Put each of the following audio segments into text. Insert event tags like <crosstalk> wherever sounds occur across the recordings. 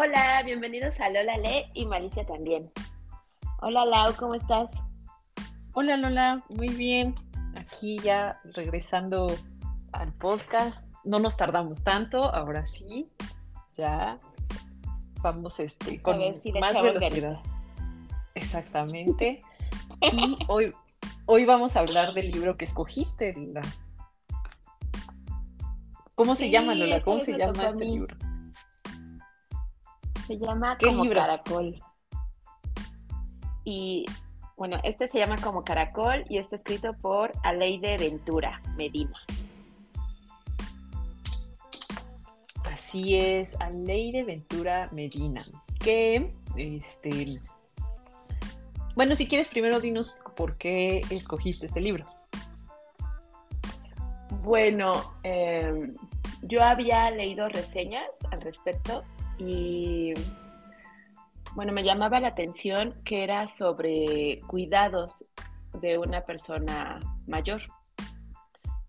Hola, bienvenidos a Lola Le y Malicia también. Hola Lau, ¿cómo estás? Hola Lola, muy bien. Aquí ya regresando al podcast. No nos tardamos tanto, ahora sí. Ya vamos este, con más velocidad. Exactamente. <laughs> y hoy, hoy vamos a hablar del libro que escogiste, Lola. ¿Cómo se llama, Lola? ¿Cómo se llama este libro? Se llama Como Caracol. Y bueno, este se llama Como Caracol y está escrito por Aleide Ventura Medina. Así es, Aleide Ventura Medina. Que, este. Bueno, si quieres, primero dinos por qué escogiste este libro. Bueno, em, yo había leído reseñas al respecto y bueno, me llamaba la atención que era sobre cuidados de una persona mayor.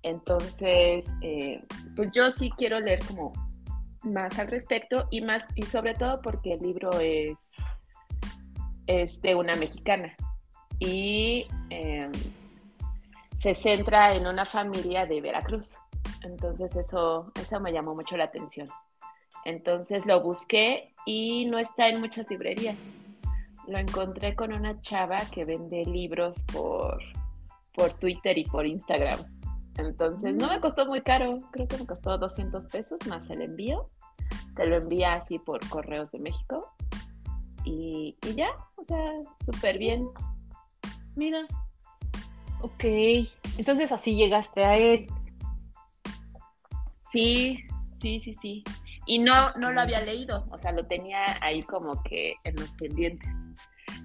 Entonces, eh, pues yo sí quiero leer como más al respecto y más y sobre todo porque el libro es, es de una mexicana y em, se centra en una familia de Veracruz. Entonces eso, eso me llamó mucho la atención. Entonces lo busqué y no está en muchas librerías. Lo encontré con una chava que vende libros por, por Twitter y por Instagram. Entonces no me mm. costó muy caro, creo que me costó 200 pesos más el envío. Te lo envía así por correos de México. Y, y ya, o sea, súper bien. Mira. Ok, entonces así llegaste a él. Sí, sí, sí, sí. Y no, no lo había leído, o sea, lo tenía ahí como que en los pendientes.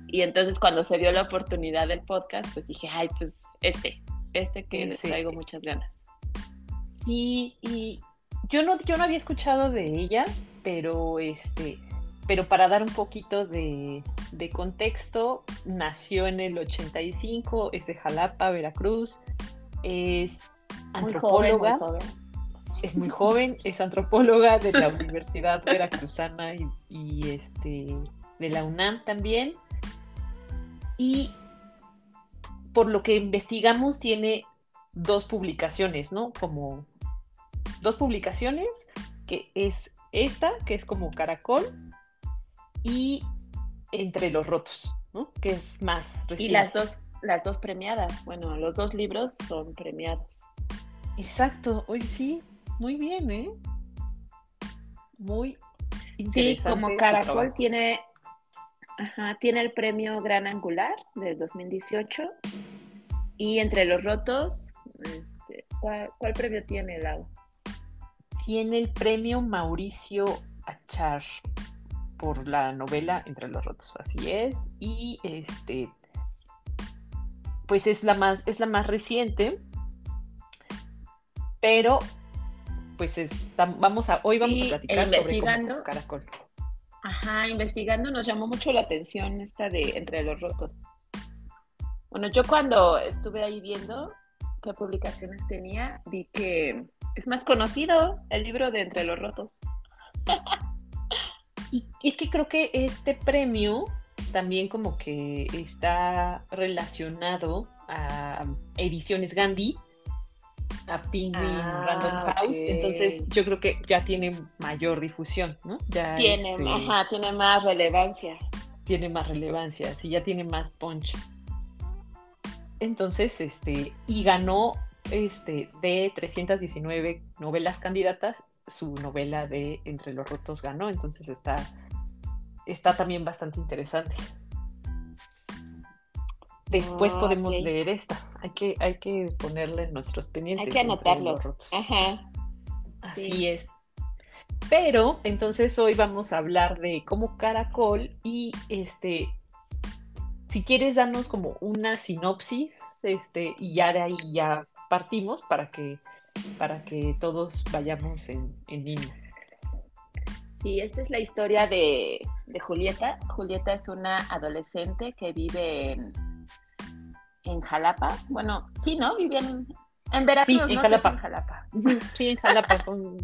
Y entonces cuando se dio la oportunidad del podcast, pues dije, ay, pues este, este que traigo muchas ganas. Sí, y yo no, yo no había escuchado de ella, pero este, pero para dar un poquito de, de contexto, nació en el 85, es de Jalapa, Veracruz, es antropóloga es muy joven, es antropóloga de la Universidad Veracruzana y, este, de la UNAM también. Y por lo que investigamos tiene dos publicaciones, ¿no? Como dos publicaciones, que es esta, que es como Caracol, y Entre los Rotos, ¿no? Que es más reciente. Y las dos, las dos premiadas, bueno, los dos libros son premiados. Exacto, hoy sí, muy bien, ¿eh? Muy interesante. Sí, como Caracol tiene, tiene el premio Gran Angular del 2018 y entre los rotos, este, ¿cuál, premio tiene Lau? Tiene el premio Mauricio Achar por la novela Entre los rotos, así es. Y este, pues es la más, es la más reciente, pero pues vamos a, hoy vamos a platicar sobre caracol. Ajá, investigando nos llamó mucho la atención esta de Entre los Rotos. Bueno, yo cuando estuve ahí viendo qué publicaciones tenía, vi que es más conocido el libro de Entre los Rotos. <laughs> y es que creo que este premio también como que está relacionado a Ediciones Gandhi, a Penguin ah, Random House, entonces yo creo que ya tiene mayor difusión, ¿no? Ya tiene, este, ajá, tiene más relevancia. Tiene más relevancia, sí, ya tiene más punch. Entonces, este, y ganó este, de 319 novelas candidatas, su novela de Entre los Rotos ganó, entonces está, está también bastante interesante. Después ah, podemos leer esta. Hay que, hay que ponerle nuestros pendientes. Hay que anotarlo. Ajá. Así es. Pero entonces hoy vamos a hablar de cómo caracol y este, si quieres darnos como una sinopsis, este, y ya de ahí ya partimos para que, para que todos vayamos en, en línea. Sí, esta es la historia de, de Julieta. Julieta es una adolescente que vive en, en Jalapa. Bueno, sí, ¿no? Vivían en Veracruz, sí, en Jalapa. en Jalapa. <laughs> Sí, en Jalapa son.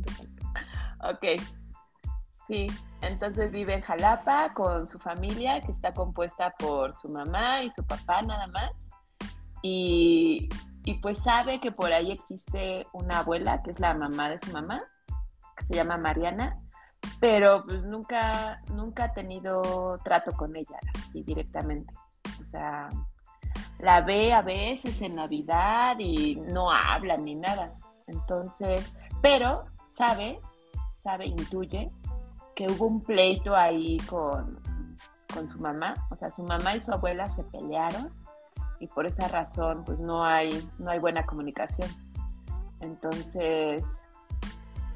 ok. Sí. entonces vive en Jalapa con su familia, que está compuesta por su mamá y su papá nada más. Y, y pues sabe que por ahí existe una abuela, que es la mamá de su mamá, que se llama Mariana, pero pues nunca, nunca ha tenido trato con ella, así directamente. O sea, la ve a veces en Navidad y no habla ni nada. Entonces, pero sabe, sabe, intuye que hubo un pleito ahí con, con su mamá. O sea, su mamá y su abuela se pelearon y por esa razón pues no hay, no hay buena comunicación. Entonces,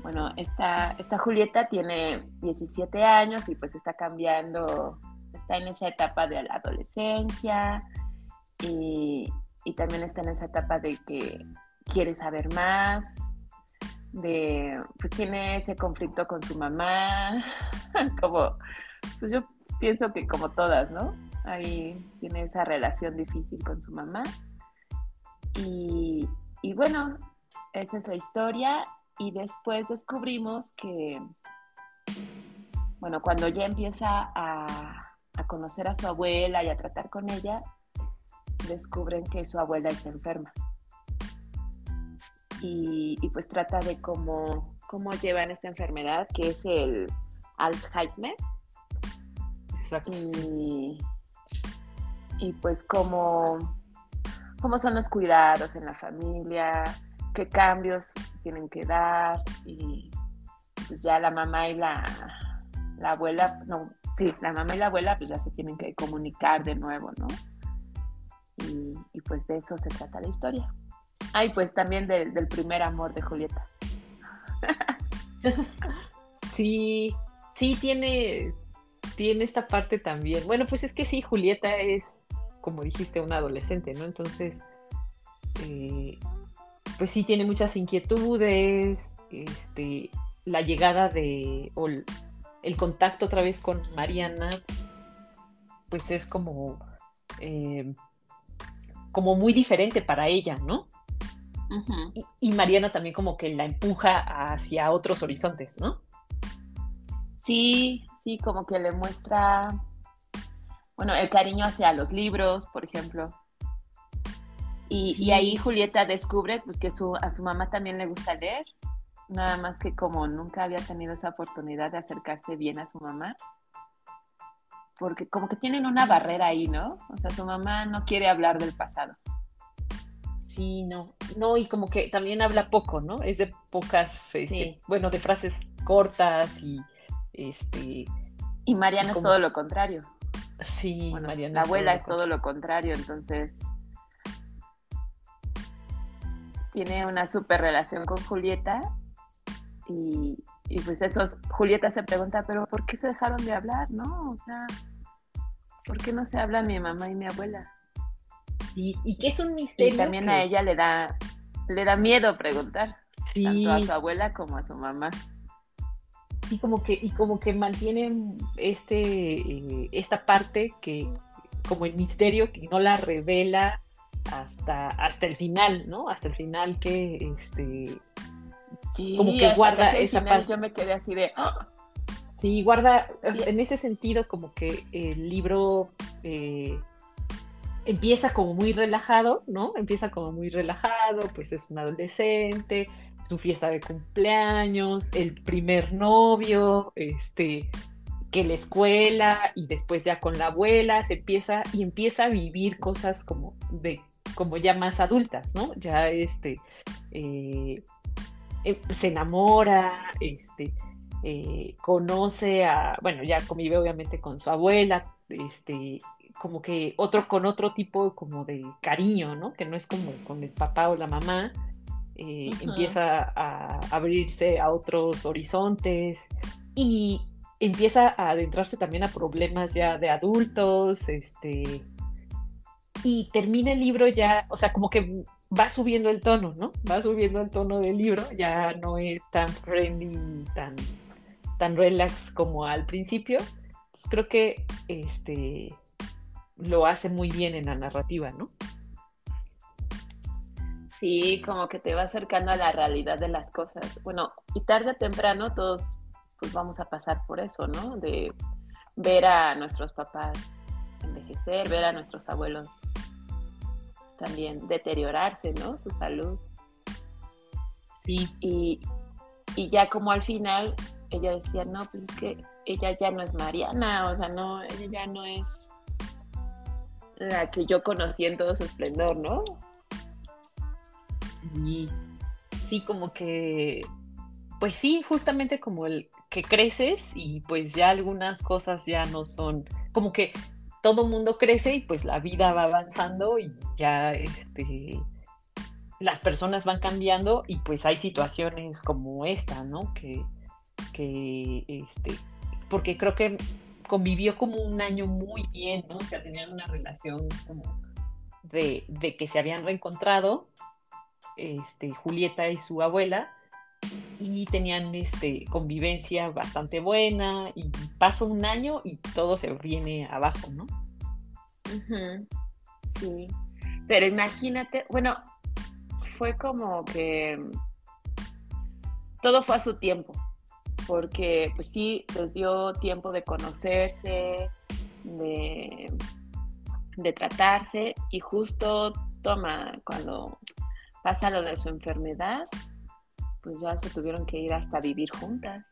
bueno, esta, esta Julieta tiene 17 años y pues está cambiando, está en esa etapa de la adolescencia y, también está en esa etapa de que quiere saber más, de, pues tiene ese conflicto con su mamá, <laughs> como, pues yo pienso que como todas, ¿no? Ahí tiene esa relación difícil con su mamá. Y, y bueno, esa es la historia y después descubrimos que, bueno, cuando ya empieza a, conocer a su abuela y a tratar con ella, descubren que su abuela está enferma. Y, pues trata de cómo, cómo llevan esta enfermedad, que es el Alzheimer. Exacto. Y, y pues cómo, cómo son los cuidados en la familia, qué cambios tienen que dar y pues ya la mamá y la, la abuela, no, sí, la mamá y la abuela pues ya se tienen que comunicar de nuevo, ¿no? Y, pues de eso se trata la historia. Ay, pues también del primer amor de Julieta. <laughs> sí, sí tiene, tiene esta parte también. Bueno, pues es que sí, Julieta es, como dijiste, una adolescente, ¿no? Entonces, eh, pues sí tiene muchas inquietudes, este, la llegada de, o el, contacto otra vez con Mariana, pues es como, eh, como muy diferente para ella, ¿no? y, Mariana también como que la empuja hacia otros horizontes, ¿no? Sí, sí, como que le muestra, bueno, el cariño hacia los libros, por ejemplo. Y, ahí Julieta descubre pues, que su, a su mamá también le gusta leer, nada más que como nunca había tenido esa oportunidad de acercarse bien a su mamá, porque como que tienen una barrera ahí, ¿no? O sea, su mamá no quiere hablar del pasado. Sí, no, no, y como que también habla poco, ¿no? Es de pocas, este, bueno, de frases cortas y este... Y Mariana es todo lo contrario. Sí, Mariana. La abuela es todo lo contrario, entonces tiene una súper relación con Julieta y, pues eso, Julieta se pregunta, pero ¿por qué se dejaron de hablar? ¿No? O sea, ¿por qué no se hablan mi mamá y mi abuela? Y, y que es un misterio. Y también a ella le da, le da miedo preguntar, tanto a su abuela como a su mamá. Y como que, y como que mantienen este, eh, esta parte que, como el misterio que no la revela hasta, hasta el final, ¿no? Hasta el final que este como que guarda esa parte. Yo me quedé así de ¡ah! Sí, guarda, en ese sentido, como que el libro eh, empieza como muy relajado, ¿no? Empieza como muy relajado, pues es un adolescente, su fiesta de cumpleaños, el primer novio, este, que la escuela y después ya con la abuela se empieza y empieza a vivir cosas como de como ya más adultas, ¿no? Ya este, eh, eh, se enamora, este, eh, conoce a, bueno, ya convive obviamente con su abuela, este, como que otro con otro tipo como de cariño, ¿no? Que no es como con el papá o la mamá, empieza a abrirse a otros horizontes y empieza a adentrarse también a problemas ya de adultos, este, y termina el libro ya, o sea, como que va subiendo el tono, ¿no? Va subiendo el tono del libro, ya no es tan friendly, tan, tan relax como al principio. creo que este lo hace muy bien en la narrativa, ¿no? Sí, como que te va acercando a la realidad de las cosas. Bueno, y tarde o temprano todos pues vamos a pasar por eso, ¿no? De ver a nuestros papás envejecer, ver a nuestros abuelos también deteriorarse, ¿no? Su salud. Sí. Y, y ya como al final ella decía, no, pues es que ella ya no es Mariana, o sea, no, ella ya no es la que yo conocí en todo su esplendor, ¿no? Sí, sí, como que, pues sí, justamente como el que creces y pues ya algunas cosas ya no son, como que todo mundo crece y pues la vida va avanzando y ya este las personas van cambiando y pues hay situaciones como esta, ¿no? Que, que este, porque creo que convivió como un año muy bien, ¿no? O sea, tenían una relación como de, de que se habían reencontrado, este, Julieta y su abuela, y tenían este, convivencia bastante buena, y pasa un año y todo se viene abajo, ¿no? Sí, pero imagínate, bueno, fue como que todo fue a su tiempo, porque pues sí, les dio tiempo de conocerse, de, de tratarse y justo toma, cuando pasa lo de su enfermedad, pues ya se tuvieron que ir hasta vivir juntas.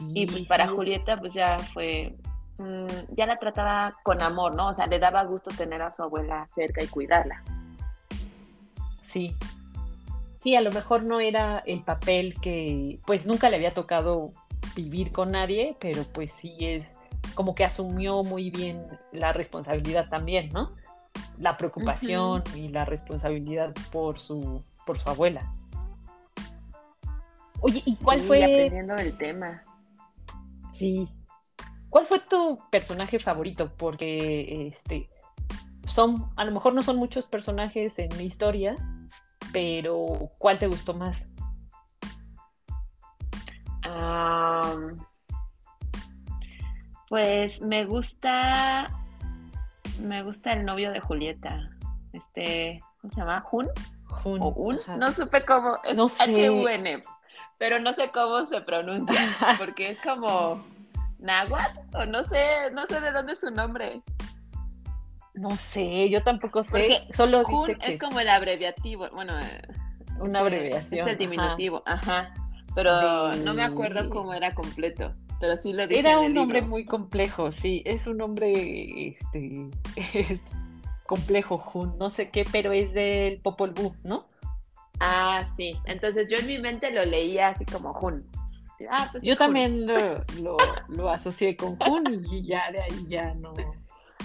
y pues para Julieta pues ya fue, mm, ya la trataba con amor, ¿no? O sea, le daba gusto tener a su abuela cerca y cuidarla. Sí, sí, a lo mejor no era el papel que, pues nunca le había tocado vivir con nadie, pero pues sí es como que asumió muy bien la responsabilidad también, ¿no? La preocupación y la responsabilidad por su, por su abuela. Oye, ¿y cuál fue? Aprendiendo el tema. Sí. ¿Cuál fue tu personaje favorito? Porque este son, a lo mejor no son muchos personajes en mi historia, pero ¿cuál te gustó más? pues me gusta, me gusta el novio de Julieta, este, ¿cómo se llama? ¿Jun? Jun. ¿O Un? No supe cómo, es no sé. H-U-N, pero no sé cómo se pronuncia, <laughs> porque es como náhuatl, o no sé, no sé de dónde es su nombre. No sé, yo tampoco sé. Solo dice que es como el abreviativo, bueno, eh, una abreviación. Es el diminutivo, ajá. Pero no me acuerdo cómo era completo. Pero sí lo dije Era un nombre muy complejo, sí. Es un nombre este <laughs> complejo, Jun, no sé qué, pero es del Popol Vuh, ¿no? Ah, sí. Entonces yo en mi mente lo leía así como Jun. Ah, pues yo también lo, <laughs> lo, lo, asocié con Jun y ya de ahí ya no,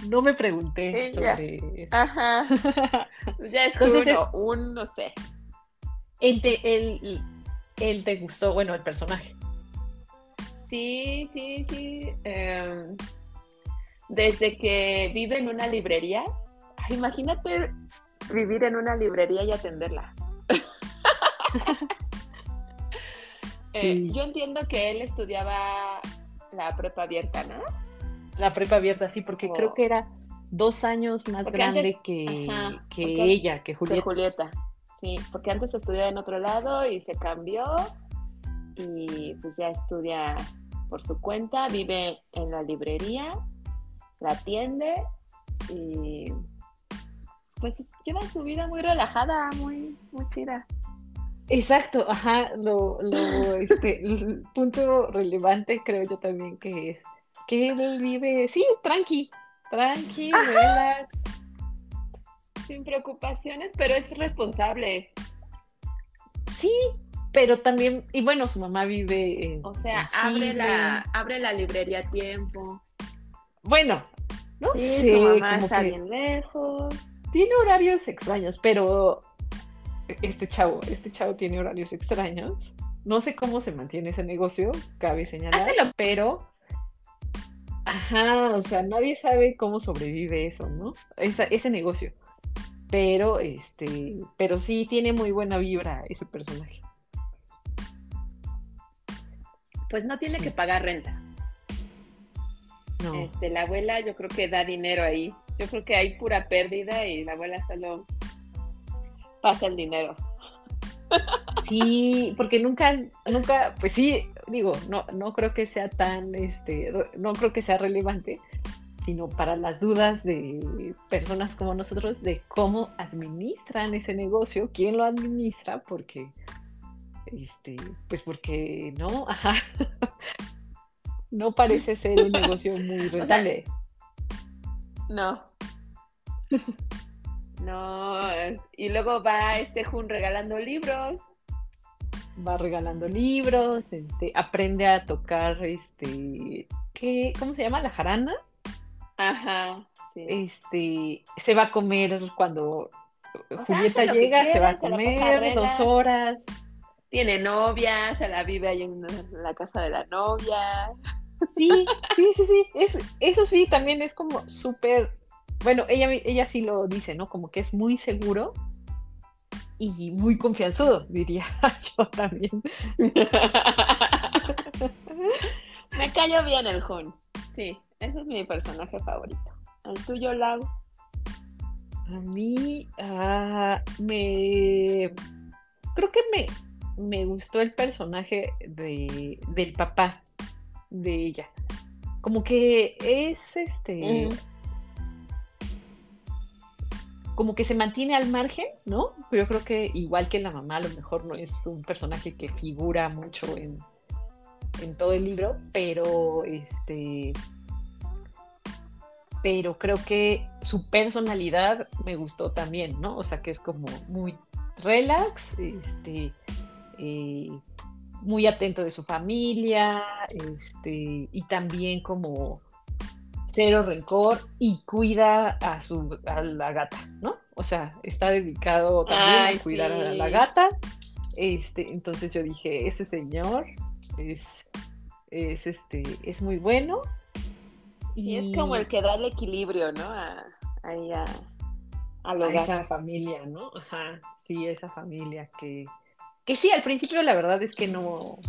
no me pregunté sobre eso. Ajá. <laughs> Ya es Entonces, un, no sé. El te, el, te gustó, bueno, el personaje. Sí, sí, sí. Em, desde que vive en una librería, imagínate vivir en una librería y atenderla. <laughs> Eh, yo entiendo que él estudiaba la prepa abierta, ¿no? La prepa abierta, sí, porque creo que era dos años más grande que, que ella, que Julieta. Que Julieta. Sí, porque antes estudiaba en otro lado y se cambió y pues ya estudia por su cuenta, vive en la librería, la atiende y pues lleva su vida muy relajada, muy, muy chida. Exacto, ajá, lo, lo este, <laughs> el punto relevante creo yo también que es que él vive, sí, tranqui, tranqui, relax. Sin preocupaciones, pero es responsable. Sí, pero también, y bueno, su mamá vive O sea, abre la, abre la librería a tiempo. Bueno, no sí, Su mamá está bien lejos. Tiene horarios extraños, pero este chavo, este chavo tiene horarios extraños. No sé cómo se mantiene ese negocio, cabe señalar, pero Ajá, o sea, nadie sabe cómo sobrevive eso, ¿no? ese negocio. Pero, este, pero sí tiene muy buena vibra ese personaje. Pues no tiene que pagar renta. No. Este, la abuela yo creo que da dinero ahí. Yo creo que hay pura pérdida y la abuela solo pasa el dinero. Sí, porque nunca, nunca, pues sí, digo, no, no creo que sea tan, este, no creo que sea relevante, sino para las dudas de personas como nosotros de cómo administran ese negocio, quién lo administra, porque, este, pues porque no, <laughs> ajá, no parece ser un negocio muy <laughs> rentable. no. No, y luego va este Jun regalando libros. Va regalando libros, este, aprende a tocar, este, ¿qué, ¿cómo se llama? ¿La jarana? Ajá. Este, se va a comer cuando Julieta llega, se va a comer dos horas. Tiene novia, se la vive ahí en la casa de la novia. Sí, sí, sí, sí. Es, eso sí, también es como súper. Bueno, ella, ella sí lo dice, ¿no? Como que es muy seguro y muy confianzudo, diría <laughs> yo también. <laughs> Me cayó bien el Jun. Sí, ese es mi personaje favorito. ¿El tuyo, Lau? A mí ah, me. Creo que me, me gustó el personaje de, del papá de ella. Como que es este. Como que se mantiene al margen, ¿no? Pero yo creo que igual que la mamá, a lo mejor no es un personaje que figura mucho en, en todo el libro, pero este. Pero creo que su personalidad me gustó también, ¿no? O sea que es como muy relax, este. Eh, muy atento de su familia, este, y también como cero rencor y cuida a su a la gata, ¿no? O sea, está dedicado también a cuidar a la gata. Este, entonces yo dije, ese señor es, es este, es muy bueno. Y, es como el que da el equilibrio, ¿no? A, a, a, esa familia, ¿no? Ajá, sí, esa familia que, que sí, al principio la verdad es que no,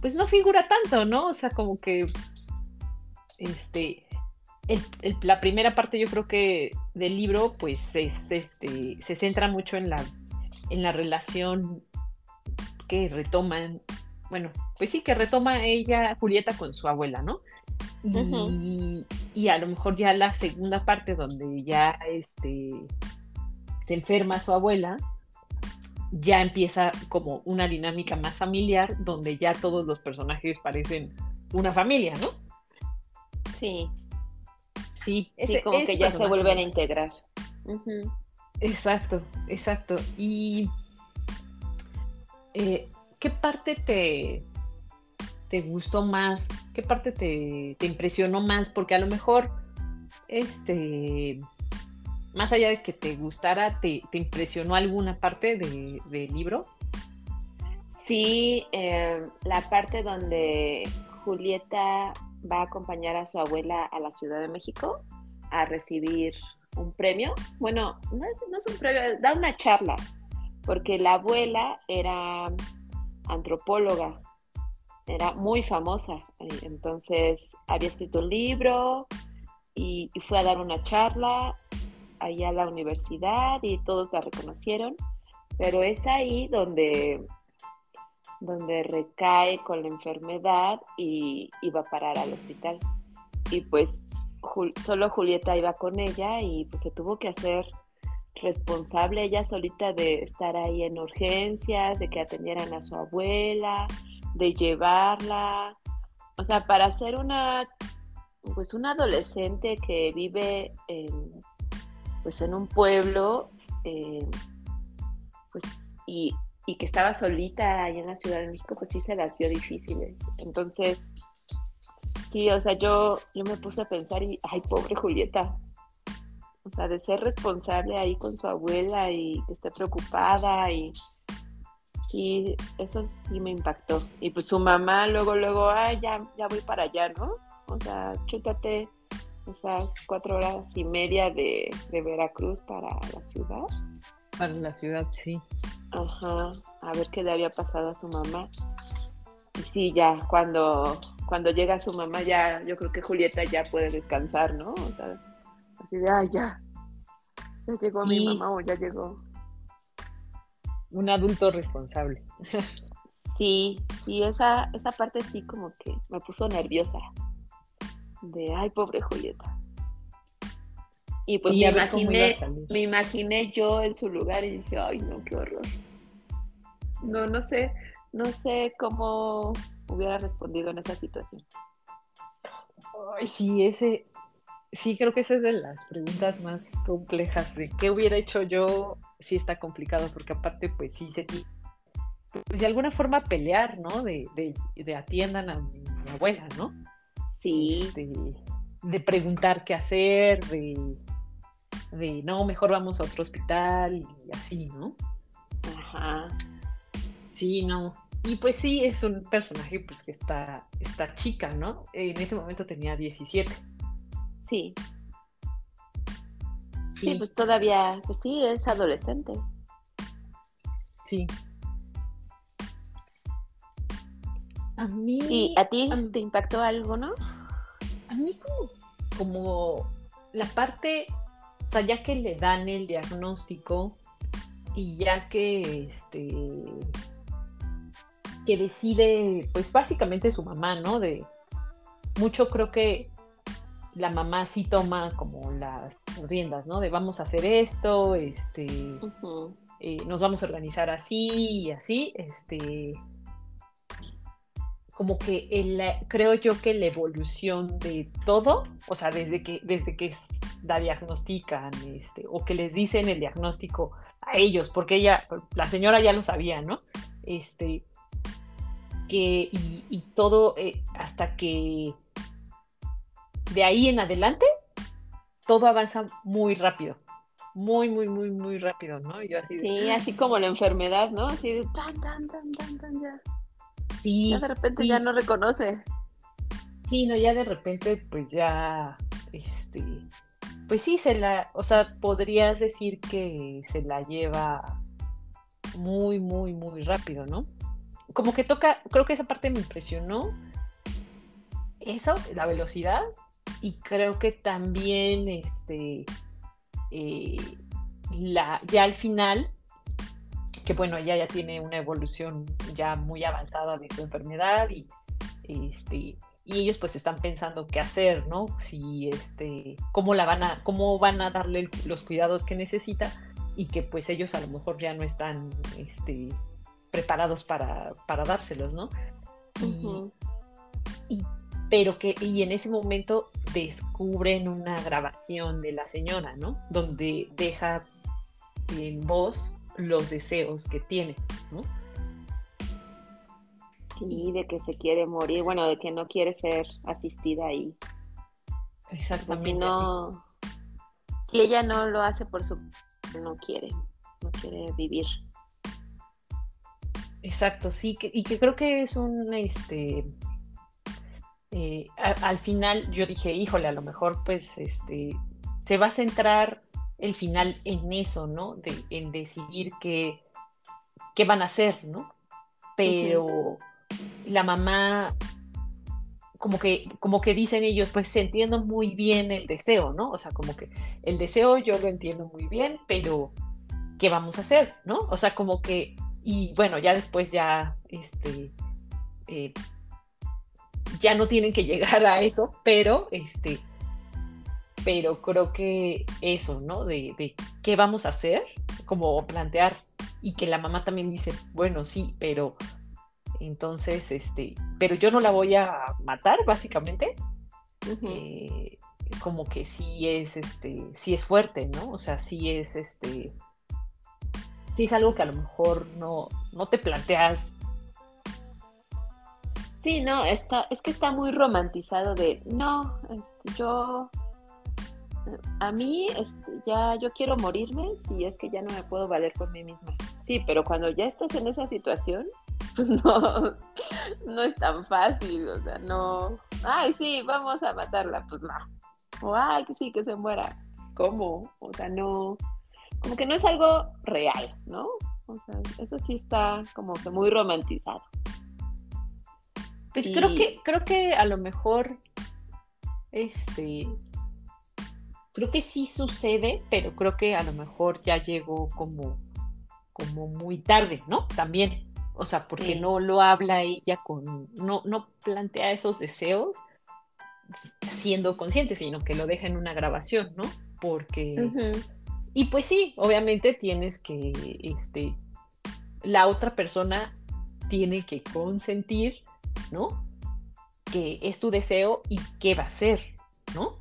pues no figura tanto, ¿no? O sea, como que, este, la primera parte yo creo que del libro, pues es, este, se centra mucho en la, en la relación que retoman, bueno, pues sí, que retoma ella, Julieta, con su abuela, ¿no? Y, y, a lo mejor ya la segunda parte donde ya este, se enferma su abuela, ya empieza como una dinámica más familiar donde ya todos los personajes parecen una familia, ¿no? Sí. Sí, es como que ya se vuelven a integrar. Exacto, exacto. Y eh, ¿qué parte te, te gustó más? ¿Qué parte te, te impresionó más? Porque a lo mejor, este, más allá de que te gustara, ¿te, impresionó alguna parte del libro? Sí, eh, la parte donde Julieta va a acompañar a su abuela a la Ciudad de México a recibir un premio. Bueno, no es, un premio, da una charla, porque la abuela era antropóloga, era muy famosa, entonces había escrito un libro y fue a dar una charla allá a la universidad y todos la reconocieron, pero es ahí donde, donde recae con la enfermedad y, va a parar al hospital. Y pues solo Julieta iba con ella y pues se tuvo que hacer responsable ella solita de estar ahí en urgencias, de que atendieran a su abuela, de llevarla. O sea, para ser una pues una adolescente que vive en, pues en un pueblo, eh, pues, y, que estaba solita ahí en la Ciudad de México, pues sí se las vio difíciles. Entonces, sí, o sea, yo, yo me puse a pensar y, ay, pobre Julieta, o sea, de ser responsable ahí con su abuela y que esté preocupada y sí, eso sí me impactó. Y pues su mamá luego, luego, ay, ya, ya voy para allá, ¿no? O sea, chútate esas cuatro horas y media de, Veracruz para la ciudad. Para la ciudad, sí. Ajá, a ver qué le había pasado a su mamá. Y sí, ya, cuando, cuando llega su mamá, ya, yo creo que Julieta ya puede descansar, ¿no? O sea, así de, ay, ya, ya llegó mi mamá o ya llegó. Un adulto responsable. Sí, sí, esa, esa parte sí como que me puso nerviosa. De, ay, pobre Julieta. Y pues me, imaginé, me imaginé yo en su lugar y dije, ay, no, qué horror. No, no sé, no sé cómo hubiera respondido en esa situación. Ay, sí, ese, sí, creo que esa es de las preguntas más complejas de qué hubiera hecho yo, sí está complicado, porque aparte, pues sí se pues, de alguna forma pelear, ¿no? De, de, atiendan a mi, abuela, ¿no? Sí. Este, de preguntar qué hacer, de, de no, mejor vamos a otro hospital y así, ¿no? Ajá. Sí, no. Y pues sí, es un personaje pues que está, está chica, ¿no? En ese momento tenía 17. Sí. Sí, pues todavía, pues sí, es adolescente. Sí. A mí. ¿Y a ti te impactó algo, no? A mí como, como la parte, o sea, ya que le dan el diagnóstico y ya que este que decide, pues básicamente su mamá, ¿no? De mucho creo que la mamá sí toma como las riendas, ¿no? De vamos a hacer esto, este, eh, nos vamos a organizar así y así, este, como que el, creo yo que la evolución de todo, o sea, desde que, desde que la diagnostican, este, o que les dicen el diagnóstico a ellos, porque ella, la señora ya lo sabía, ¿no? Este, que, y, y todo eh, hasta que de ahí en adelante, todo avanza muy rápido. Muy, muy, muy, muy rápido, ¿no? Yo así Sí, así como la enfermedad, ¿no? Así de tan, tan, tan, tan, tan, ya. Sí. Ya de repente ya no reconoce. Sí, no, ya de repente, pues ya, este, pues sí, se la, o sea, podrías decir que se la lleva muy, muy, muy rápido, ¿no? Como que toca, creo que esa parte me impresionó. Eso, la velocidad, y creo que también este eh, la, ya al final que bueno ella ya tiene una evolución ya muy avanzada de su enfermedad y este y ellos pues están pensando qué hacer no si este cómo la van a cómo van a darle los cuidados que necesita y que pues ellos a lo mejor ya no están este preparados para, para dárselos no y pero que, y en ese momento descubren una grabación de la señora, ¿no? Donde deja en voz los deseos que tiene, ¿no? Sí, de que se quiere morir, bueno, de que no quiere ser asistida ahí. Exactamente. Si no, si ella no lo hace por su, no quiere, no quiere vivir. Exacto, sí, que, y que creo que es un, este, eh, al final yo dije, híjole, a lo mejor pues este, se va a centrar el final en eso, ¿no? en decidir qué, qué van a hacer, ¿no? Pero la mamá, como que, como que dicen ellos, pues entiendo muy bien el deseo, ¿no? O sea, como que el deseo yo lo entiendo muy bien, pero ¿qué vamos a hacer, ¿no? O sea, como que, y bueno, ya después ya, este, eh, ya no tienen que llegar a eso, pero este, pero creo que eso, ¿no? De, de, qué vamos a hacer, como plantear, y que la mamá también dice, bueno, sí, pero entonces, este, pero yo no la voy a matar, básicamente. Eh, como que sí es, este, sí es fuerte, ¿no? O sea, sí es, este, sí es algo que a lo mejor no, no te planteas Sí, no, está, es que está muy romantizado de, no, este, yo, a mí, este, ya, yo quiero morirme si es que ya no me puedo valer por mí misma. Sí, pero cuando ya estás en esa situación, pues <laughs> no, no es tan fácil, o sea, no, ay, sí, vamos a matarla, pues no. O, ay, que sí, que se muera. ¿Cómo? O sea, no, como que no es algo real, ¿no? O sea, eso sí está como que muy romantizado. Pues creo que, creo que a lo mejor, este, creo que sí sucede, pero creo que a lo mejor ya llegó como, como muy tarde, ¿no? También. O sea, porque no lo habla ella con, no, no plantea esos deseos siendo consciente, sino que lo deja en una grabación, ¿no? Porque... Y pues sí, obviamente tienes que, este, la otra persona tiene que consentir, ¿no? Que es tu deseo y qué va a ser, ¿no?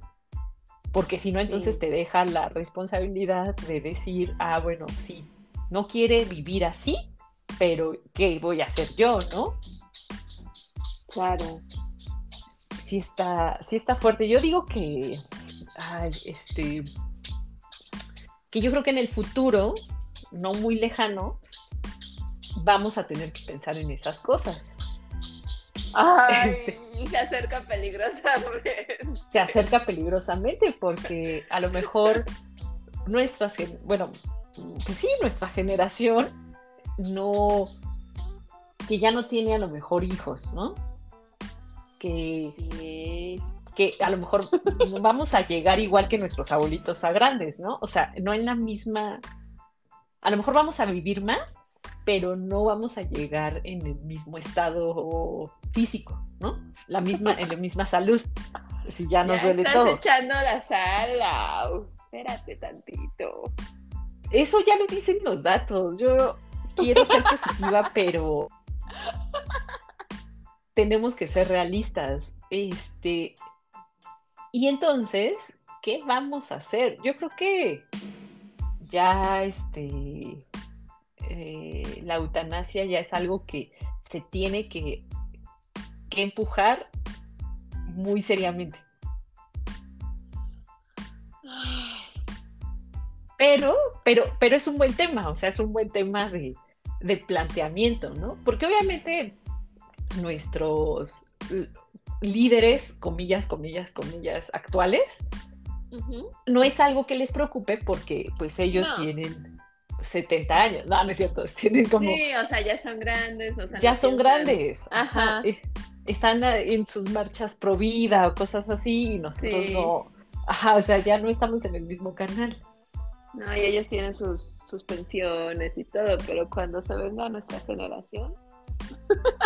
Porque si no, entonces te deja la responsabilidad de decir, ah, bueno, sí, no quiere vivir así, pero ¿qué voy a hacer yo, no? Claro. Sí está, sí está fuerte. Yo digo que, ay, este, que yo creo que en el futuro, no muy lejano, vamos a tener que pensar en esas cosas. Ay, este, se acerca peligrosamente. Se acerca peligrosamente porque a lo mejor nuestras, bueno, pues sí, nuestra generación no, que ya no tiene a lo mejor hijos, ¿no? Que, que a lo mejor vamos a llegar igual que nuestros abuelitos a grandes, ¿no? O sea, no en la misma, a lo mejor vamos a vivir más, pero no vamos a llegar en el mismo estado físico, ¿no? La misma, en la misma salud. Si ya nos duele todo. echando la sal, espérate tantito. Eso ya lo dicen los datos. Yo quiero ser positiva, <laughs> pero tenemos que ser realistas. Este, y entonces, ¿qué vamos a hacer? Yo creo que ya este eh, la eutanasia ya es algo que se tiene que, que empujar muy seriamente. Pero, pero, pero es un buen tema, o sea, es un buen tema de, de planteamiento, ¿no? Porque obviamente nuestros líderes, comillas, comillas, comillas, actuales, no es algo que les preocupe porque pues ellos tienen 70 años, no, no es cierto, <laughs> tienen como... Sí, o sea, ya son grandes, o sea, Ya son grandes, ajá. Están en sus marchas pro vida o cosas así y nosotros no, ajá, o sea, ya no estamos en el mismo canal. No, y ellos tienen sus, sus pensiones y todo, pero cuando se venga nuestra generación...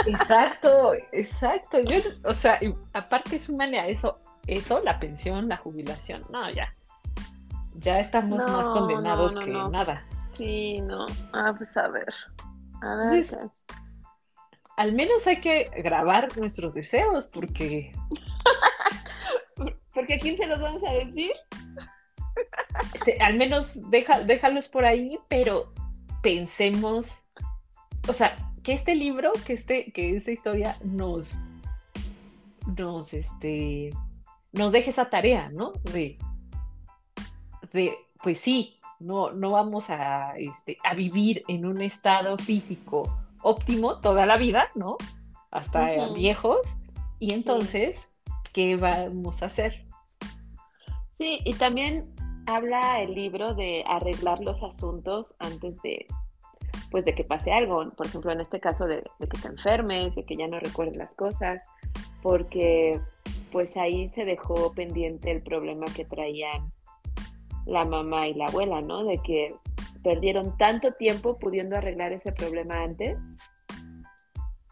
Exacto, exacto. Yo, o sea, aparte es manera, eso, eso, la pensión, la jubilación, no, ya. Ya estamos más condenados que nada. Sí, no. Ah, pues a ver. A ver. al menos hay que grabar nuestros deseos, porque. <laughs> porque a quién se los vamos a decir. al menos deja, déjalos por ahí, pero pensemos. O sea, que este libro, que este, que esta historia nos. Nos este. Nos deje esa tarea, ¿no? De. De, pues sí, no, no vamos a, este, a vivir en un estado físico óptimo toda la vida, ¿no? Hasta viejos. Y entonces, ¿qué vamos a hacer? Sí, y también habla el libro de arreglar los asuntos antes de, pues, de que pase algo. Por ejemplo, en este caso de, de que te enfermes, de que ya no recuerdes las cosas, porque pues ahí se dejó pendiente el problema que traían la mamá y la abuela, ¿no? De que perdieron tanto tiempo pudiendo arreglar ese problema antes,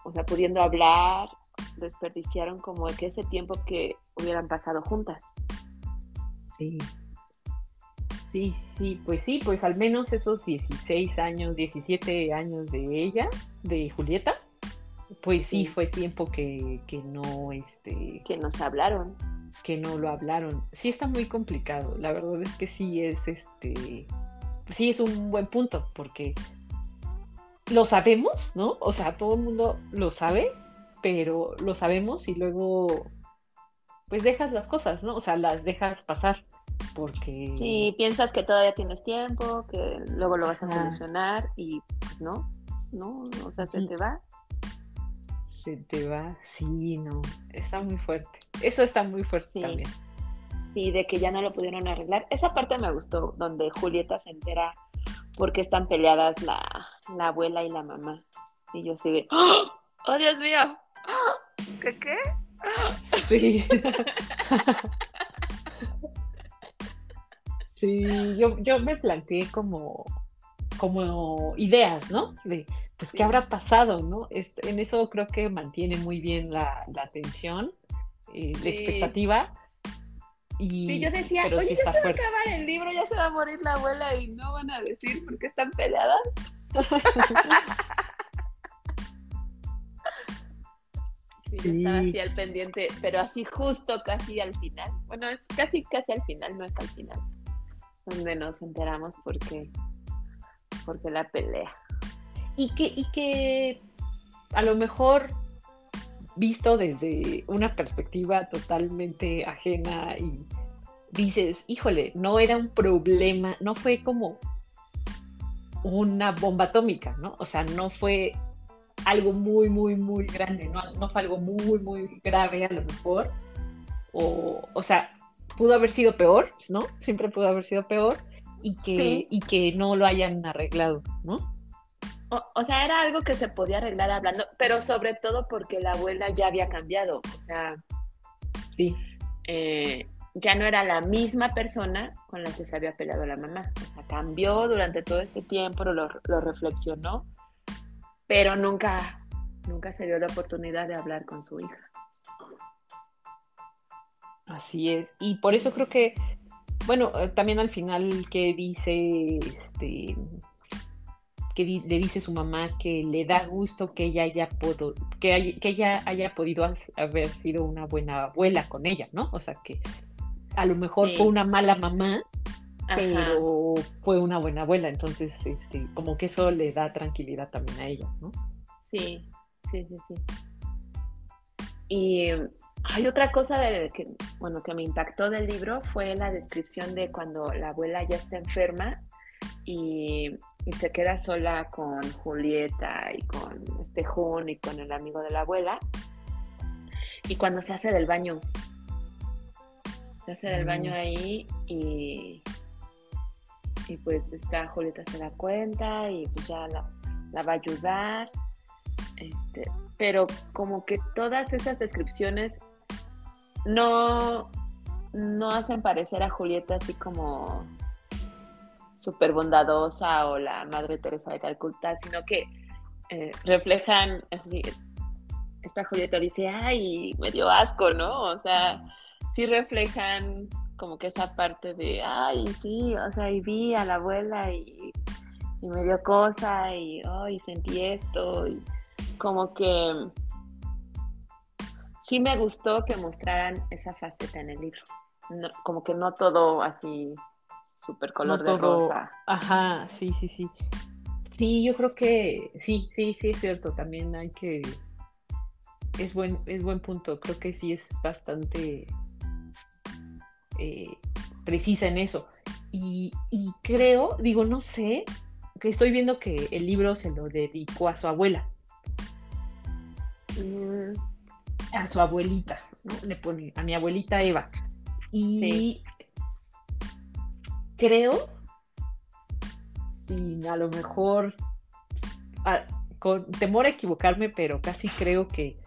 o sea, pudiendo hablar, desperdiciaron como que ese tiempo que hubieran pasado juntas. Sí. Sí, sí, pues sí, pues al menos esos 16 años, 17 años de ella, de Julieta, pues sí, fue tiempo que, que no, este... Que nos hablaron que no lo hablaron. Sí está muy complicado. La verdad es que sí es este. Sí es un buen punto, porque lo sabemos, ¿no? O sea, todo el mundo lo sabe, pero lo sabemos y luego pues dejas las cosas, ¿no? O sea, las dejas pasar porque... Sí, piensas que todavía tienes tiempo, que luego lo vas a solucionar y pues no, no, o sea, se te va. Se te va, sí, no, está muy fuerte. Eso está muy fuerte también. Sí, de que ya no lo pudieron arreglar. Esa parte me gustó, donde Julieta se entera porque están peleadas la, abuela y la mamá. Y yo sigo, ¡Oh, ¡Oh, Dios mío! ¿Qué qué? Sí. <laughs> sí, yo, yo me planteé como, como ideas, ¿no? De, pues, ¿qué habrá pasado, no? en eso creo que mantiene muy bien la, atención, eh, la expectativa. Y, sí, yo decía, pero oye, ya se va a acabar el libro, ya se va a morir la abuela y no van a decir por qué están peleadas. <laughs> sí, estaba así al pendiente, pero así justo casi al final. Bueno, es casi casi al final, no es al final. Donde nos enteramos porque porque la pelea. Y que, y que a lo mejor visto desde una perspectiva totalmente ajena y dices, híjole, no era un problema, no fue como una bomba atómica, ¿no? O sea, no fue algo muy, muy, muy grande, no, no fue algo muy, muy grave a lo mejor. O, o sea, pudo haber sido peor, ¿no? Siempre pudo haber sido peor y que, y que no lo hayan arreglado, ¿no? O, sea, era algo que se podía arreglar hablando, pero sobre todo porque la abuela ya había cambiado, o sea, sí, eh, ya no era la misma persona con la que se había peleado la mamá, o sea, cambió durante todo este tiempo, lo, lo reflexionó, pero nunca, nunca se dio la oportunidad de hablar con su hija. Así es, y por eso creo que bueno, eh, también al final que dice, este, que le dice su mamá que le da gusto que ella haya, que, que ella haya podido haber sido una buena abuela con ella, ¿no? O sea, que a lo mejor fue una mala mamá, pero fue una buena abuela, entonces, este, como que eso le da tranquilidad también a ella, ¿no? Sí, sí, sí, sí. Y hay otra cosa de que, bueno, que me impactó del libro fue la descripción de cuando la abuela ya está enferma y, se queda sola con Julieta y con este Jun y con el amigo de la abuela. Y cuando se hace del baño, se hace del baño mm. ahí y, y pues esta Julieta se da cuenta y pues ya la, la va a ayudar. Este, pero como que todas esas descripciones no, no hacen parecer a Julieta así como súper bondadosa o la Madre Teresa de Calcuta, sino que eh, reflejan, así, esta Julieta dice, ay, me dio asco, ¿no? O sea, sí reflejan como que esa parte de, ay, sí, o sea, y vi a la abuela y, me dio cosa y, ay, sentí esto, y como que sí me gustó que mostraran esa faceta en el libro. como que no todo así súper color de rosa. Ajá, sí, sí, sí. Sí, yo creo que sí, sí, sí es cierto. También hay que. Es buen, es buen punto. Creo que sí es bastante eh, precisa en eso. Y, y creo, digo, no sé, que estoy viendo que el libro se lo dedicó a su abuela. Mm, a su abuelita, ¿no? Le pone a mi abuelita Eva. Y creo, y a lo mejor, con temor a equivocarme, pero casi creo que,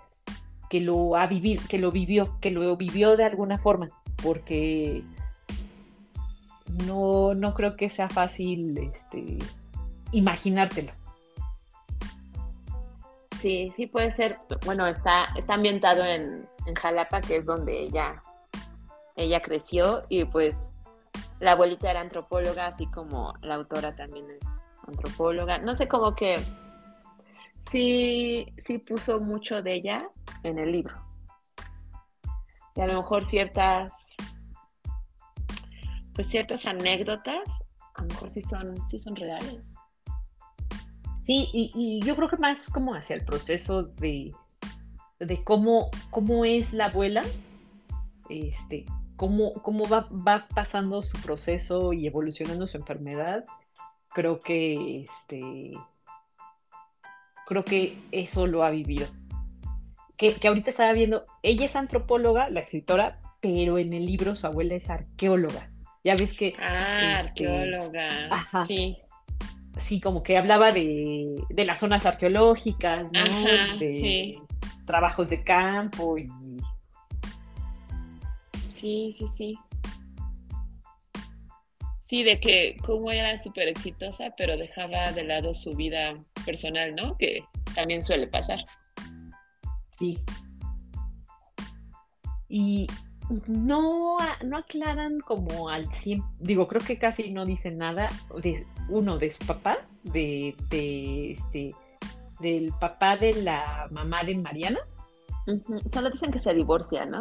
que lo ha vivido, que lo vivió, que lo vivió de alguna forma, porque no, no creo que sea fácil este, imaginártelo. Sí, sí puede ser. Bueno, está, está ambientado en, Jalapa, que es donde ella, ella creció, y pues la abuelita era antropóloga, así como la autora también es antropóloga. No sé, como que sí, sí puso mucho de ella en el libro. Y a lo mejor ciertas, pues ciertas anécdotas, a lo mejor sí son, sí son reales. Sí, y, yo creo que más como hacia el proceso de, de cómo, cómo es la abuela, este, cómo, cómo va, va, pasando su proceso y evolucionando su enfermedad. Creo que este creo que eso lo ha vivido. Que, que ahorita estaba viendo, ella es antropóloga, la escritora, pero en el libro su abuela es arqueóloga. Ya ves que. Ah, este, arqueóloga. Ajá, sí sí, como que hablaba de, las zonas arqueológicas, ¿no? de trabajos de campo y... Sí, sí, sí. Sí, de que como era súper exitosa, pero dejaba de lado su vida personal, ¿no? Que también suele pasar. Sí. Y no, no aclaran como al 100, digo, creo que casi no dicen nada de uno de su papá, de, de este, del papá de la mamá de Mariana. Solo dicen que se divorcia, ¿no?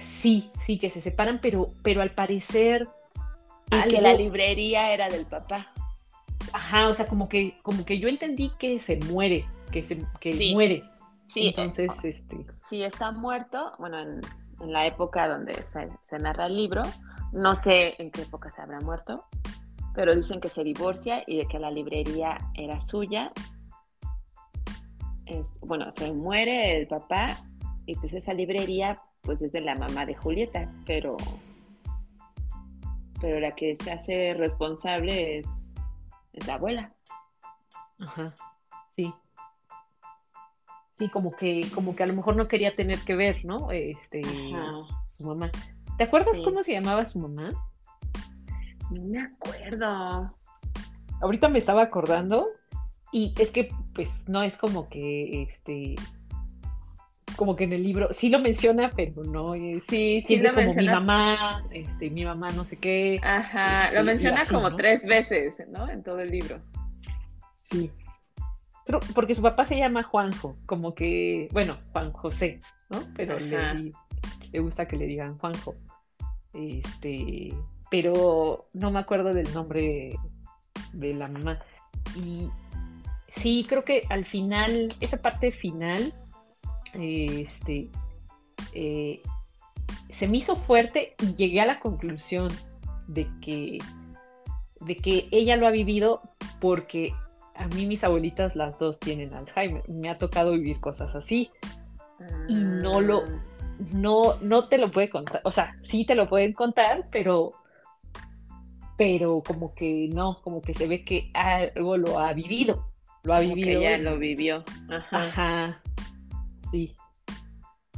Sí, sí, que se separan, pero, pero al parecer. Y que la librería era del papá. Ajá, o sea, como que, como que yo entendí que se muere, que se que muere. Sí, entonces, este. Sí, está muerto, bueno, en, la época donde se, narra el libro, no sé en qué época se habrá muerto, pero dicen que se divorcia y de que la librería era suya. bueno, se muere el papá y pues esa librería pues es de la mamá de Julieta, pero pero la que se hace responsable es, es la abuela. Ajá, sí. Sí, como que, como que a lo mejor no quería tener que ver, ¿no? Este, su mamá. ¿Te acuerdas cómo se llamaba su mamá? No me acuerdo. Ahorita me estaba acordando y es que, pues, no es como que, este, como que en el libro sí lo menciona, pero no es. Sí, sí lo como mi mamá, este, mi mamá no sé qué. Ajá, lo este, menciona como tres veces, ¿no? En todo el libro. Sí porque su papá se llama Juanjo, como que, bueno, Juan José, ¿no? Pero le, gusta que le digan Juanjo. Este, pero no me acuerdo del nombre de la mamá. Y sí, creo que al final, esa parte final, este, eh, se me hizo fuerte y llegué a la conclusión de que, de que ella lo ha vivido porque a mí mis abuelitas las dos tienen Alzheimer. Me ha tocado vivir cosas así. Y no lo, ah. no, no te lo puede contar. O sea, sí te lo pueden contar, pero, pero como que no, como que se ve que algo lo ha vivido. Lo ha vivido. Que ella lo vivió. Ajá. Ajá. Sí.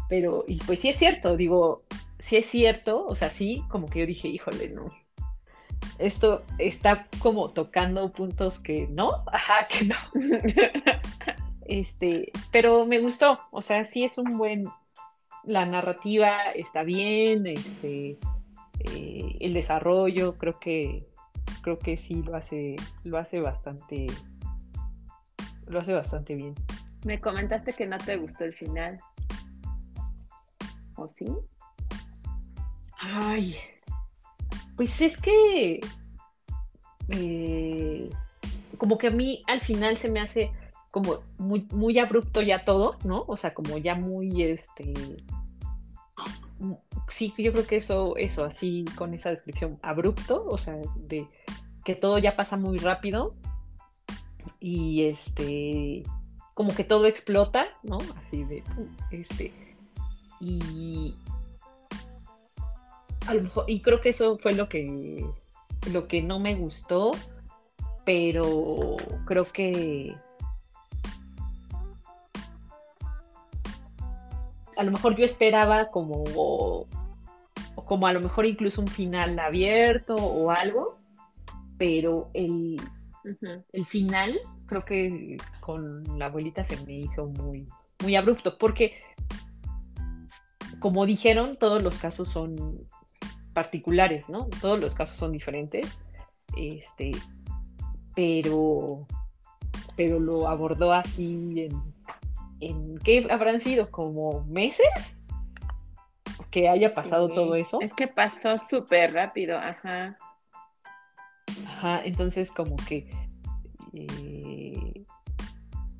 Pero, y pues sí es cierto, digo, sí es cierto, o sea, sí, como que yo dije, híjole, no, esto está como tocando puntos que no, <laughs> ajá, que no. <laughs> este, pero me gustó, o sea, sí es un buen, la narrativa está bien, este, eh, el desarrollo, creo que, creo que sí lo hace, lo hace bastante, lo hace bastante bien. Me comentaste que no te gustó el final. ¿O sí? Ay, pues es que eh, como que a mí al final se me hace como muy, muy abrupto ya todo, ¿no? O sea, como ya muy este. Sí, yo creo que eso, eso, así con esa descripción, abrupto, o sea, de que todo ya pasa muy rápido y este, como que todo explota, ¿no? Así de, este, y, y creo que eso fue lo que, lo que no me gustó, pero creo que a lo mejor yo esperaba como, como a lo mejor incluso un final abierto o algo, pero el, el final creo que con la abuelita se me hizo muy, muy abrupto, porque como dijeron, todos los casos son particulares, ¿no? Todos los casos son diferentes, este, pero, pero lo abordó así en, en ¿qué habrán sido? ¿Como meses? Que haya pasado todo eso. Es que pasó súper rápido, ajá. Ajá, entonces como que... Eh,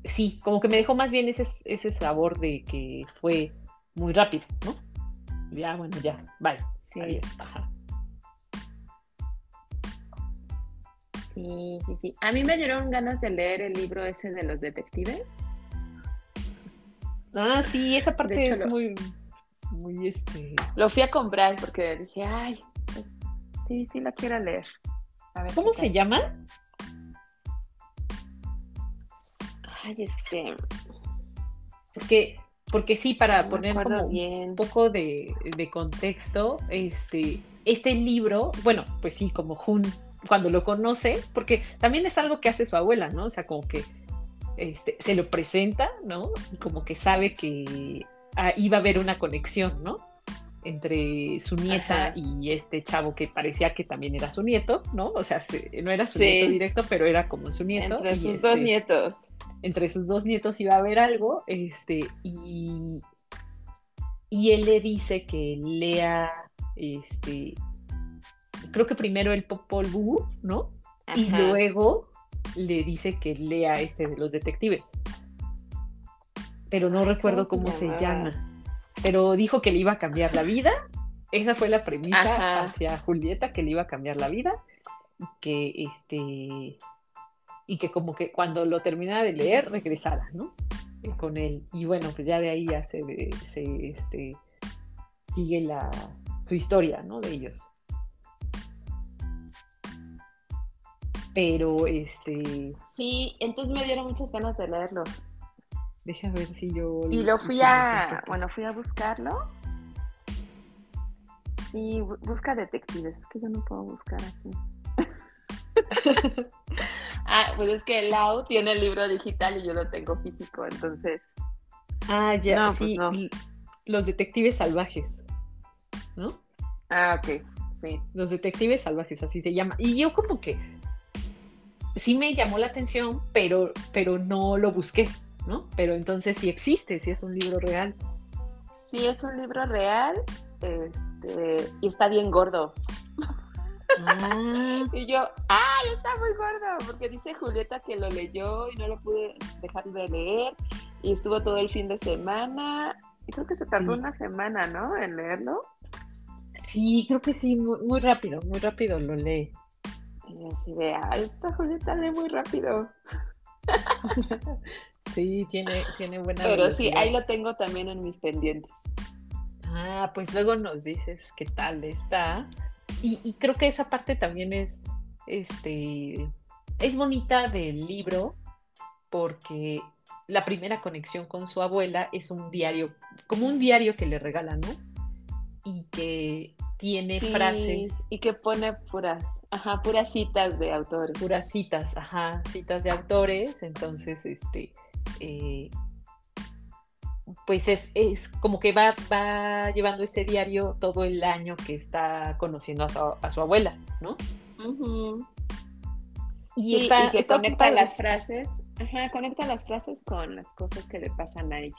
sí, como que me dejó más bien ese, ese sabor de que fue muy rápido, ¿no? Ya, bueno, ya, bye. Sí. Sí, sí, sí. A mí me dieron ganas de leer el libro ese de los detectives. Ah, sí, esa parte es muy, muy este. Lo fui a comprar porque dije, ay, sí, sí la quiero leer. ¿Cómo se llama? Ay, este. Porque porque sí, para poner como un poco de, contexto, este, este libro, bueno, pues sí, como Jun, cuando lo conoce, porque también es algo que hace su abuela, ¿no? O sea, como que este, se lo presenta, ¿no? Y como que sabe que iba a haber una conexión, ¿no? Entre su nieta y este chavo que parecía que también era su nieto, ¿no? O sea, no era su nieto directo, pero era como su nieto. Entre sus este, dos nietos. Entre sus dos nietos iba a haber algo, este, y, y él le dice que lea, este, creo que primero el Popol Vuh, ¿no? Y luego le dice que lea este de los detectives. Pero no recuerdo cómo, se, llama? Pero dijo que le iba a cambiar la vida. Esa fue la premisa hacia Julieta, que le iba a cambiar la vida. Que este. Y que como que cuando lo terminara de leer, regresara, ¿no? Con él. Y bueno, pues ya de ahí ya se, este, sigue la, su historia, ¿no? De ellos. Pero este. Sí, entonces me dieron muchas ganas de leerlo. Deja ver si yo. Y lo fui a. Bueno, fui a buscarlo. Y busca detectives. Es que yo no puedo buscar aquí. <laughs> ah, pues es que Lau tiene el libro digital y yo lo tengo físico, entonces. Ah, ya, pues sí. Los detectives salvajes. ¿No? Ah, ok. Sí. Los detectives salvajes, así se llama. Y yo como que sí me llamó la atención, pero, pero no lo busqué, ¿no? Pero entonces sí existe, sí es un libro real. Sí, es un libro real este, y está bien gordo. <laughs> Ah. y yo, ¡ay, está muy gordo! Porque dice Julieta que lo leyó y no lo pude dejar de leer y estuvo todo el fin de semana. Y creo que se tardó una semana, ¿no? En leerlo. Sí, creo que sí, muy rápido, muy rápido lo lee. Y así de, esta Julieta lee muy rápido. <laughs> sí, tiene, tiene buena Pero sí, ahí lo tengo también en mis pendientes. Ah, pues luego nos dices qué tal está. Y, creo que esa parte también es, este, es bonita del libro porque la primera conexión con su abuela es un diario, como un diario que le regala, ¿no? Y que tiene frases. Y que pone puras Ajá, puras citas de autores. Puras citas, ajá, citas de autores. Entonces, este, eh, pues es, es, como que va, va llevando ese diario todo el año que está conociendo a su, abuela, ¿no? Y, está, que conecta las frases, ajá, conecta las frases con las cosas que le pasan a ella.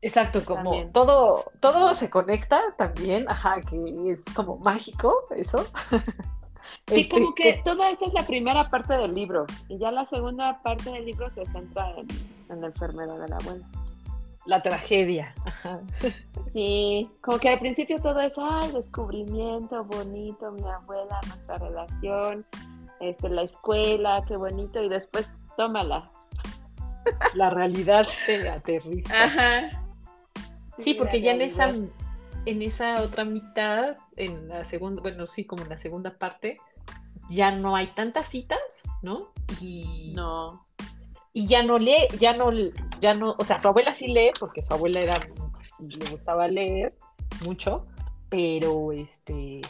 Exacto, como todo, todo se conecta también, ajá, que es como mágico eso. <laughs> Sí, este, como que eh, toda esa es la primera parte del libro y ya la segunda parte del libro se centra en, la enfermedad de la abuela. La tragedia. Sí, como que al principio todo es, ay, descubrimiento, bonito, mi abuela, nuestra relación, este, la escuela, qué bonito, y después tómala. La realidad te aterriza. Ajá. Sí, porque ya en esa en esa otra mitad, en la segunda, bueno, sí, como en la segunda parte, ya no hay tantas citas, ¿no? Y no. Y ya no lee, ya no, ya no, o sea, su abuela sí lee, porque su abuela era, le gustaba leer mucho, pero este,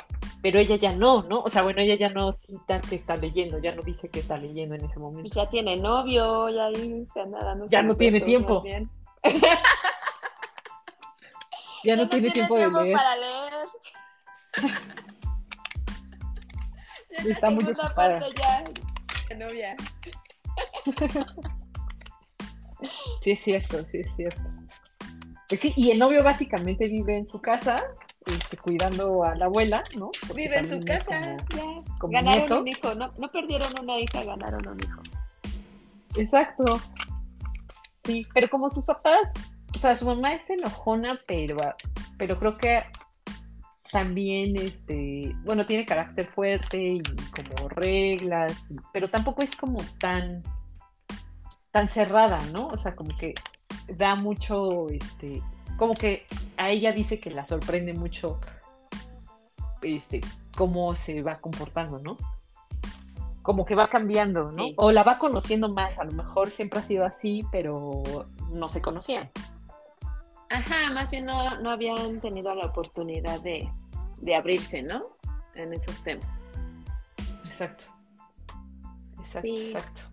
pero ella ya no, ¿no? O sea, bueno, ella ya no cita que está leyendo, ya no dice que está leyendo en ese momento. Ya tiene novio, ya dice nada, no Ya no tiene tiempo. Ya no, tiene, tiempo, de leer. para leer. <laughs> Está muy desocupada. ya novia. Sí, es cierto, sí, es cierto. Pues sí, y el novio básicamente vive en su casa, este, cuidando a la abuela, ¿no? vive en su casa, ya. ganaron un hijo, no, no perdieron una hija, ganaron un hijo. Exacto. Sí, pero como sus papás o sea, su mamá es enojona, pero, pero creo que también, este, bueno, tiene carácter fuerte y como reglas, pero tampoco es como tan, tan cerrada, ¿no? O sea, como que da mucho, este, como que a ella dice que la sorprende mucho, este, cómo se va comportando, ¿no? Como que va cambiando, ¿no? O la va conociendo más, a lo mejor siempre ha sido así, pero no se conocían. Ajá, más bien no, habían tenido la oportunidad de, de abrirse, ¿no? En esos temas. Exacto. Exacto, exacto.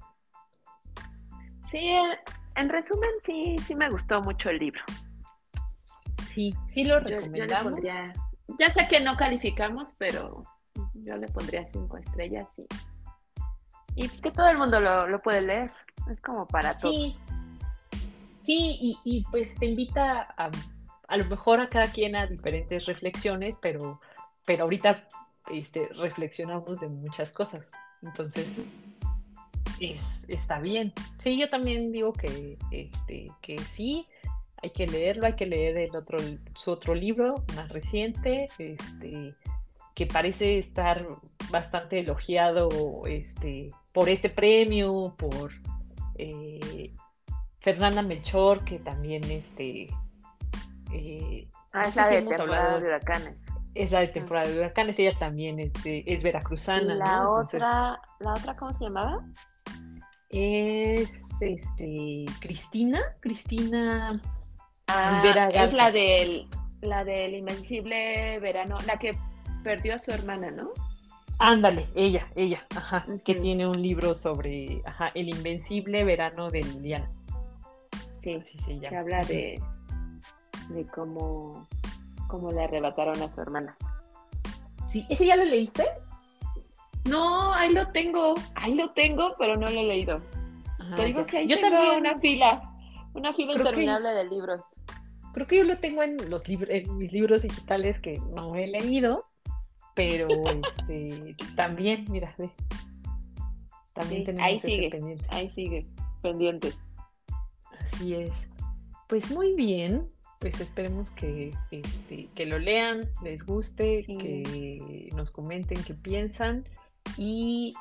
Sí, en resumen, sí, sí me gustó mucho el libro. Sí, sí lo recomendamos. ya sé que no calificamos, pero yo le pondría cinco estrellas y, y pues que todo el mundo lo, puede leer. Es como para todos. Sí, sí y, pues te invita a, a lo mejor a cada quien a diferentes reflexiones, pero, pero ahorita este, reflexionamos de muchas cosas. Entonces, es, está bien. Sí, yo también digo que, este, que sí, hay que leerlo, hay que leer el otro, su otro libro más reciente, este, que parece estar bastante elogiado este, por este premio, por eh, Fernanda Melchor, que también este, eh, ah, es la de temporada de huracanes. Es la de temporada de huracanes, ella también es, es veracruzana. la otra, ¿la otra cómo se llamaba? Es este Cristina, Cristina ah, es la del la del invencible verano, la que perdió a su hermana, ¿no? Ándale, ella, ella, ajá, que tiene un libro sobre, ajá, el invencible verano de Liliana. Sí, sí, sí, ya. Que habla de, de cómo, cómo le arrebataron a su hermana. Sí, ¿ese ya lo leíste? No, ahí lo tengo, ahí lo tengo, pero no lo he leído. Te digo que ahí yo tengo también... una fila, una fila interminable de libros. Creo que yo lo tengo en los libros, en mis libros digitales que no he leído, pero <laughs> este también, mira, También tenemos ahí sigue, pendiente. Ahí sigue, pendiente. Así es. Pues muy bien, pues esperemos que, este, que lo lean, les guste, que nos comenten qué piensan y,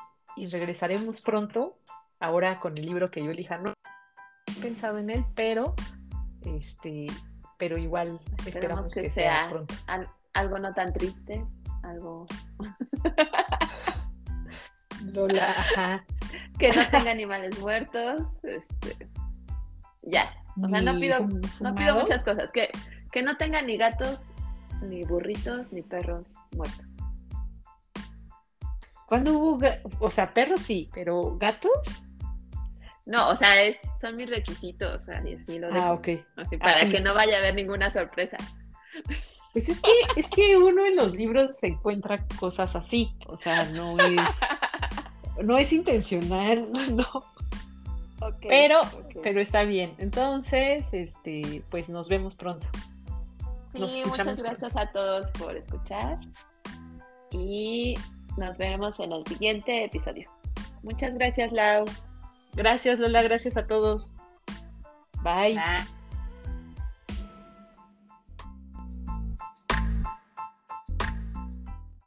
regresaremos pronto, ahora con el libro que yo elija. No he pensado en él, pero este, pero igual esperamos que, sea, pronto. algo no tan triste, algo <laughs> Lola, que no tenga animales muertos, este, ya. O sea, no pido, no pido muchas cosas, que, que no tenga ni gatos, ni burritos, ni perros muertos. ¿Cuándo hubo, o sea, perros sí, pero gatos? No, o sea, son mis requisitos, o sea, así lo Ah, ok. para que no vaya a haber ninguna sorpresa. Pues es que, es que uno en los libros se encuentra cosas así, o sea, no es, no es intencional, <laughs> no. pero, pero está bien. Entonces, este, pues nos vemos pronto. Sí, muchas gracias a todos por escuchar. Y nos vemos en el siguiente episodio. Muchas gracias, Lau. Gracias, Lola. Gracias a todos. Bye.